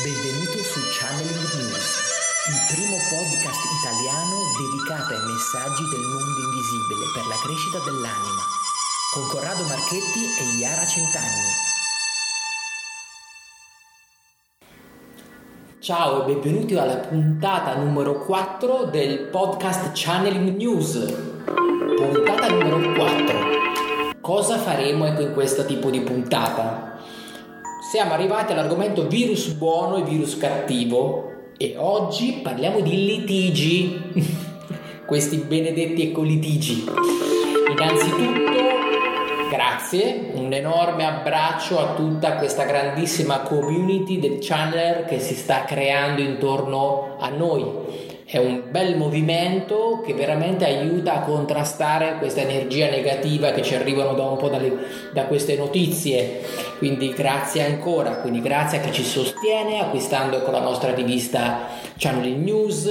Benvenuto su Channeling News, il primo podcast italiano dedicato ai messaggi del mondo invisibile per la crescita dell'anima, con Corrado Marchetti e Iara Centanni. Ciao e benvenuti alla puntata numero 4 del podcast Channeling News. Puntata numero 4. Cosa faremo in questo tipo di puntata? Siamo arrivati all'argomento virus buono e virus cattivo e oggi parliamo di litigi, questi benedetti ecolitigi. Innanzitutto, grazie, un enorme abbraccio a tutta questa grandissima community del channel che si sta creando intorno a noi è un bel movimento che veramente aiuta a contrastare questa energia negativa che ci arrivano da un po' dalle, da queste notizie. Quindi grazie ancora, quindi grazie a chi ci sostiene acquistando con la nostra rivista Channel News,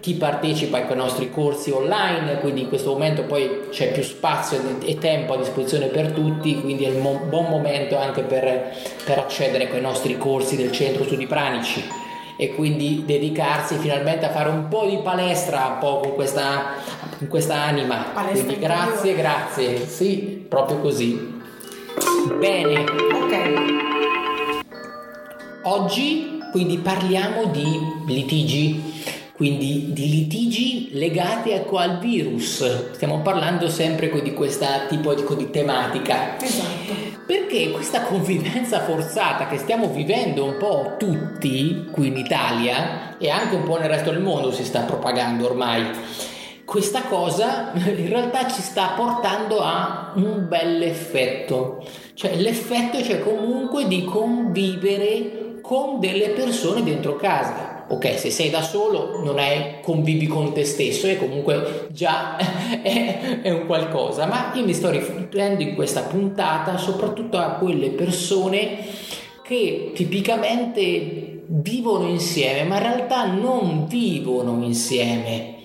chi partecipa ai nostri corsi online, quindi in questo momento poi c'è più spazio e tempo a disposizione per tutti, quindi è un buon momento anche per, per accedere ai nostri corsi del Centro Studi Pranici e quindi dedicarsi finalmente a fare un po' di palestra un po' con questa, con questa anima. Palestra quindi grazie, grazie. Sì, proprio così. Bene. Ok. Oggi quindi parliamo di litigi, quindi di litigi legati al virus. Stiamo parlando sempre di questo tipo di, di tematica. Esatto. Perché questa convivenza forzata che stiamo vivendo un po' tutti qui in Italia e anche un po' nel resto del mondo si sta propagando ormai, questa cosa in realtà ci sta portando a un bel effetto. Cioè l'effetto c'è comunque di convivere con delle persone dentro casa ok, se sei da solo non è convivi con te stesso, è comunque già è, è un qualcosa, ma io mi sto riflettendo in questa puntata soprattutto a quelle persone che tipicamente vivono insieme, ma in realtà non vivono insieme.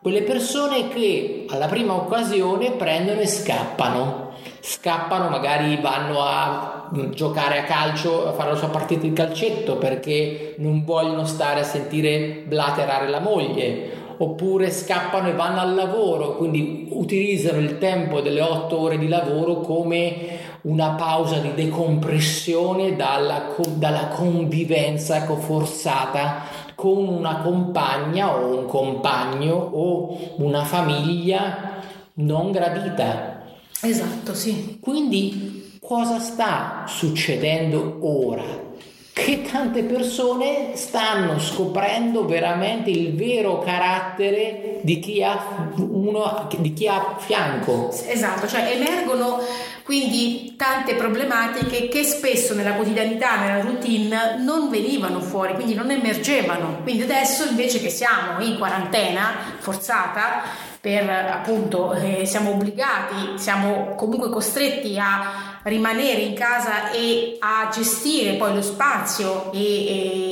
Quelle persone che alla prima occasione prendono e scappano, scappano, magari vanno a giocare a calcio, a fare la sua partita di calcetto perché non vogliono stare a sentire blaterare la moglie oppure scappano e vanno al lavoro, quindi utilizzano il tempo delle otto ore di lavoro come una pausa di decompressione dalla, dalla convivenza forzata con una compagna o un compagno o una famiglia non gradita. Esatto, sì. Quindi cosa sta succedendo ora? Che tante persone stanno scoprendo veramente il vero carattere di chi ha, uno, di chi ha fianco. Esatto, cioè emergono quindi tante problematiche che spesso nella quotidianità, nella routine non venivano fuori, quindi non emergevano. Quindi adesso invece che siamo in quarantena forzata, per appunto eh, siamo obbligati, siamo comunque costretti a rimanere in casa e a gestire poi lo spazio e,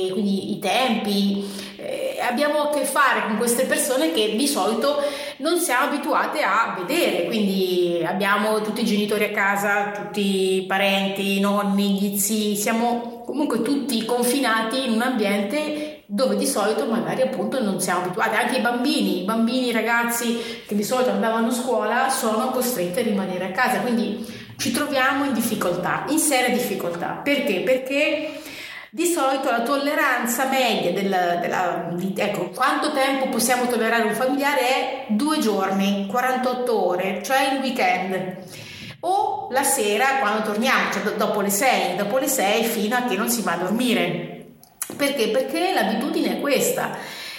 e quindi i tempi. Eh, abbiamo a che fare con queste persone che di solito non siamo abituate a vedere, quindi abbiamo tutti i genitori a casa, tutti i parenti, i nonni, gli zii, siamo comunque tutti confinati in un ambiente dove di solito magari appunto non siamo abituati, anche i bambini, i bambini, i ragazzi che di solito andavano a scuola sono costretti a rimanere a casa, quindi ci troviamo in difficoltà, in seria difficoltà. Perché? Perché di solito la tolleranza media della, della, di, ecco, quanto tempo possiamo tollerare un familiare è due giorni, 48 ore, cioè il weekend o la sera quando torniamo, cioè dopo le 6, dopo le 6 fino a che non si va a dormire. Perché? Perché l'abitudine è questa.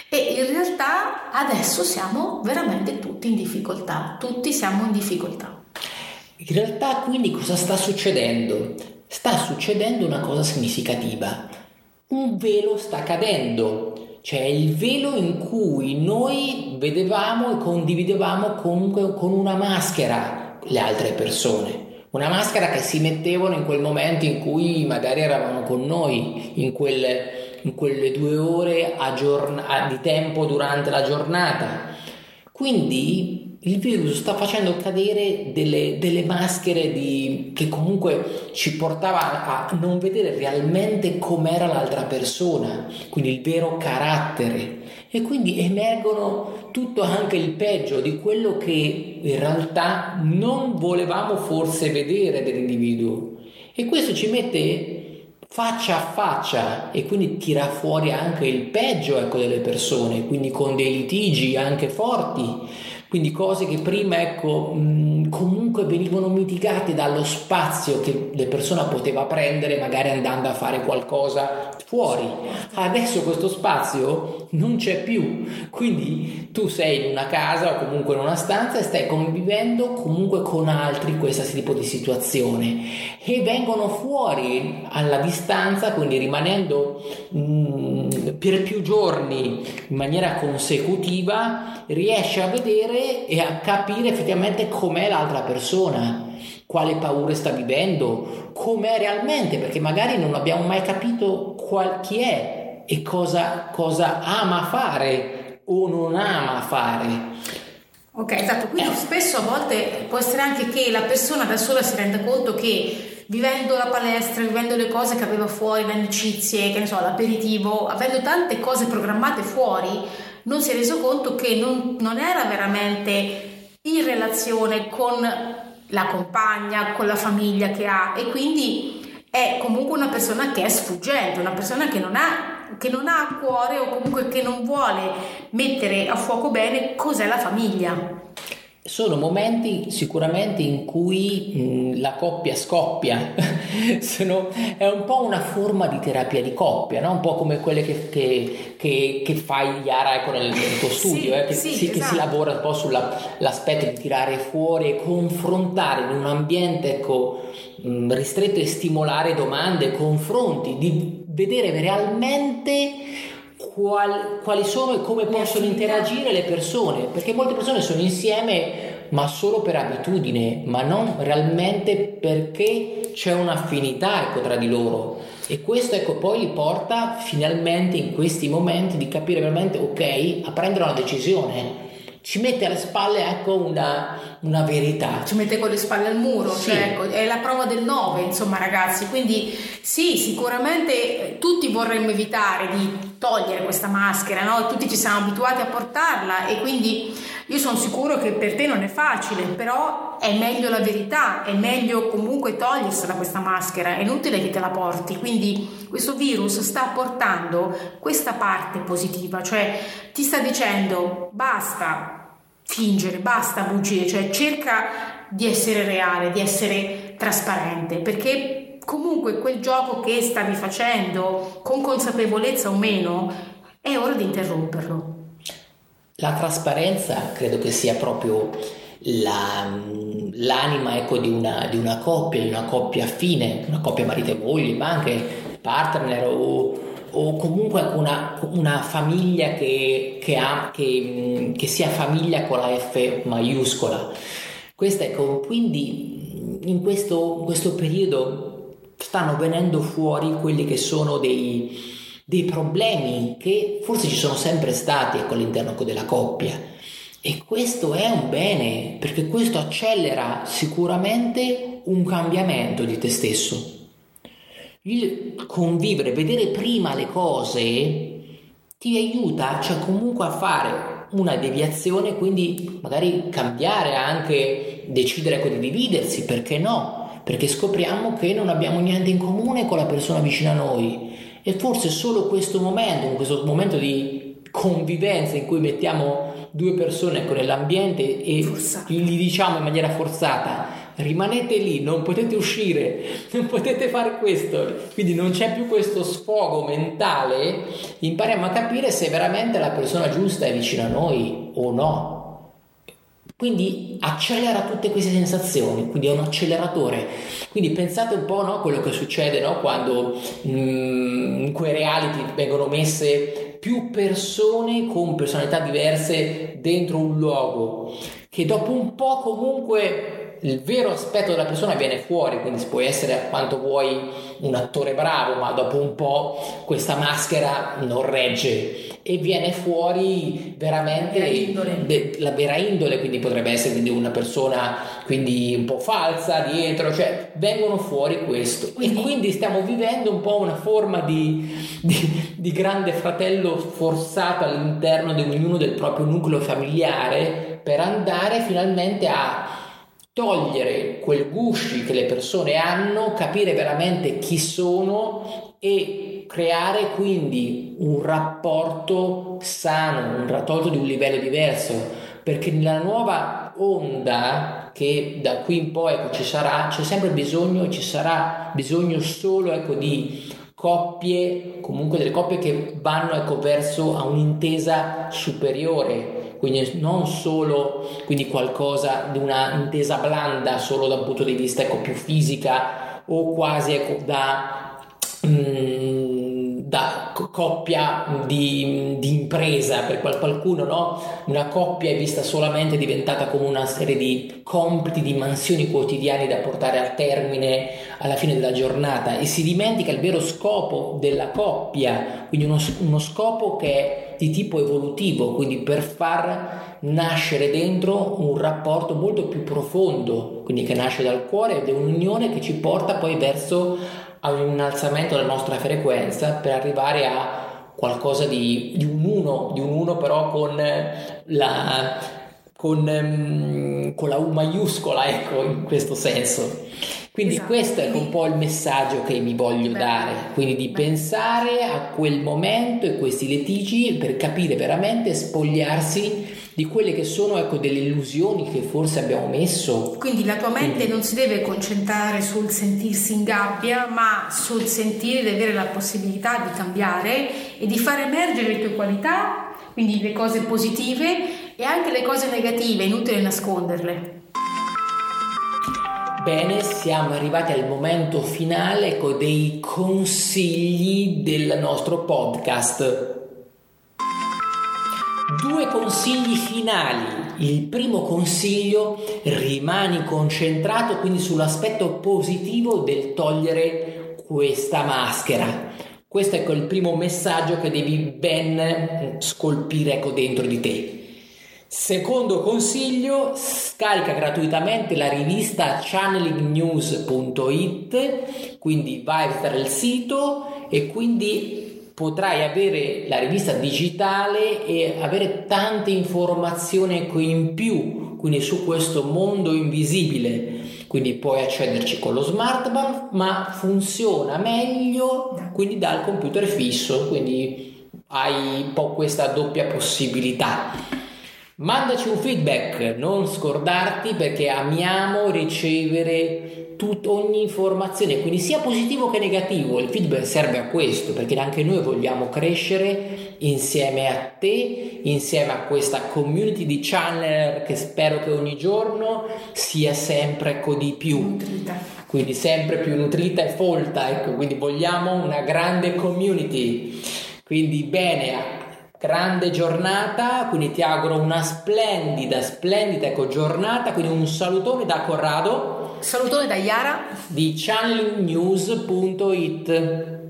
E in realtà adesso siamo veramente tutti in difficoltà, tutti siamo in difficoltà. In realtà quindi cosa sta succedendo? Sta succedendo una cosa significativa. Un velo sta cadendo, cioè il velo in cui noi vedevamo e condividevamo comunque con una maschera le altre persone. Una maschera che si mettevano in quel momento in cui magari eravamo con noi, in quel in quelle due ore giorn- di tempo durante la giornata. Quindi il virus sta facendo cadere delle, delle maschere di, che comunque ci portava a non vedere realmente com'era l'altra persona, quindi il vero carattere. E quindi emergono tutto anche il peggio di quello che in realtà non volevamo forse vedere dell'individuo. E questo ci mette faccia a faccia e quindi tira fuori anche il peggio ecco, delle persone, quindi con dei litigi anche forti. Quindi cose che prima ecco, mh, comunque venivano mitigate dallo spazio che la persona poteva prendere magari andando a fare qualcosa fuori. Adesso questo spazio non c'è più, quindi tu sei in una casa o comunque in una stanza e stai convivendo comunque con altri questo tipo di situazione e vengono fuori alla distanza, quindi rimanendo mh, per più giorni in maniera consecutiva, riesci a vedere e a capire effettivamente com'è l'altra persona, quale paure sta vivendo, com'è realmente, perché magari non abbiamo mai capito qual, chi è e cosa, cosa ama fare o non ama fare. Ok, esatto, quindi eh. spesso a volte può essere anche che la persona da sola si renda conto che vivendo la palestra, vivendo le cose che aveva fuori, le amicizie, che ne so, l'aperitivo, avendo tante cose programmate fuori, non si è reso conto che non, non era veramente in relazione con la compagna, con la famiglia che ha e quindi è comunque una persona che è sfuggente, una persona che non ha, che non ha a cuore o comunque che non vuole mettere a fuoco bene cos'è la famiglia. Sono momenti sicuramente in cui mh, la coppia scoppia, Sono, è un po' una forma di terapia di coppia, no? un po' come quelle che, che, che, che fai Yara ecco, nel, nel, tuo studio, sì, eh? che, sì, sì, esatto. che, si lavora un po' sull'aspetto di tirare fuori e confrontare in un ambiente ecco, mh, ristretto e stimolare domande, confronti, di vedere realmente qual, quali sono e come possono interagire le persone, perché molte persone sono insieme ma solo per abitudine, ma non realmente perché c'è un'affinità ecco, tra di loro. E questo ecco, poi li porta finalmente in questi momenti di capire veramente, ok, a prendere una decisione ci mette alle spalle ecco una, una, verità. Ci mette con le spalle al muro, sì. cioè, ecco, è la prova del 9, insomma ragazzi, quindi sì, sicuramente tutti vorremmo evitare di togliere questa maschera, no? tutti ci siamo abituati a portarla e quindi io sono sicuro che per te non è facile, però è meglio la verità, è meglio comunque togliersela questa maschera, è inutile che te la porti, quindi questo virus sta portando questa parte positiva, cioè ti sta dicendo basta fingere, basta bugie, cioè cerca di essere reale, di essere trasparente, perché comunque quel gioco che stavi facendo, con consapevolezza o meno, è ora di interromperlo. La trasparenza credo che sia proprio la, l'anima ecco, di, una, di, una, coppia, di una coppia affine, una coppia marito e moglie, ma anche partner o, o comunque una, una famiglia che, che, ha, che, che, sia famiglia con la F maiuscola. Questa, ecco, quindi in questo, in questo periodo stanno venendo fuori quelli che sono dei dei problemi che forse ci sono sempre stati ecco, all'interno della coppia. E questo è un bene, perché questo accelera sicuramente un cambiamento di te stesso. Il convivere, vedere prima le cose ti aiuta, cioè comunque a fare una deviazione, quindi magari cambiare anche, decidere ecco, di dividersi, perché no? Perché scopriamo che non abbiamo niente in comune con la persona vicina a noi e forse solo questo momento, questo momento di convivenza in cui mettiamo due persone ecco, nell'ambiente e Forzato. gli diciamo in maniera forzata rimanete lì, non potete uscire, non potete fare questo, quindi non c'è più questo sfogo mentale, impariamo a capire se veramente la persona giusta è vicino a noi o no. Quindi accelera tutte queste sensazioni, quindi è un acceleratore. Quindi pensate un po' no, quello che succede no, quando mm, in quei reality vengono messe più persone con personalità diverse dentro un luogo, che dopo un po' comunque il vero aspetto della persona viene fuori, quindi può essere quanto vuoi un attore bravo, ma dopo un po' questa maschera non regge e viene fuori veramente de, la vera indole, quindi potrebbe essere di una persona quindi un po' falsa dietro, cioè vengono fuori questo. Quindi, e quindi stiamo vivendo un po' una forma di, di, di grande fratello forzato all'interno di ognuno del proprio nucleo familiare per andare finalmente a togliere quel gusci che le persone hanno, capire veramente chi sono e creare quindi un rapporto sano, un rapporto di un livello diverso, perché nella nuova onda che da qui in poi ecco, ci sarà, c'è sempre bisogno, ci sarà bisogno solo ecco, di coppie, comunque delle coppie che vanno ecco, verso a un'intesa superiore, quindi non solo quindi qualcosa di una intesa blanda solo da un punto di vista ecco, più fisica o quasi ecco, da mm, da coppia di, di, impresa per qualcuno, no? Una coppia è vista solamente diventata come una serie di compiti, di mansioni quotidiane da portare a termine alla fine della giornata e si dimentica il vero scopo della coppia, quindi uno, uno scopo che è di tipo evolutivo, quindi per far nascere dentro un rapporto molto più profondo, quindi che nasce dal cuore ed è un'unione che ci porta poi verso a un innalzamento della nostra frequenza per arrivare a qualcosa di, di un uno, di un uno però con la, con, um, con la U maiuscola, ecco, in questo senso. Quindi esatto. questo è un po' il messaggio che mi voglio Beh. dare, quindi di Beh. pensare a quel momento e questi litigi per capire veramente, spogliarsi di quelle che sono ecco, delle illusioni che forse abbiamo messo. Quindi la tua mente quindi... non si deve concentrare sul sentirsi in gabbia, ma sul sentire di avere la possibilità di cambiare e di far emergere le tue qualità, quindi le cose positive e anche le cose negative, inutile nasconderle. Bene, siamo arrivati al momento finale con dei consigli del nostro podcast. Due consigli finali. Il primo consiglio, rimani concentrato quindi sull'aspetto positivo del togliere questa maschera. Questo è il primo messaggio che devi ben scolpire ecco, dentro di te. Secondo consiglio, scarica gratuitamente la rivista channelingnews.it, quindi vai a sito e quindi potrai avere la rivista digitale e avere tante informazioni in più, quindi su questo mondo invisibile. Quindi puoi accederci con lo smartphone, ma funziona meglio quindi dal computer fisso, quindi hai un po' questa doppia possibilità. Mandaci un feedback, non scordarti perché amiamo ricevere tut- ogni informazione, quindi sia positivo che negativo. Il feedback serve a questo perché anche noi vogliamo crescere insieme a te, insieme a questa community di channel che spero che ogni giorno sia sempre ecco di più. Nutrita. Quindi sempre più nutrita e folta, ecco, quindi vogliamo una grande community. Quindi bene, grande giornata, quindi ti auguro una splendida, splendida ecco, giornata, quindi un salutone da Corrado. Salutone da Iara di channelnews.it.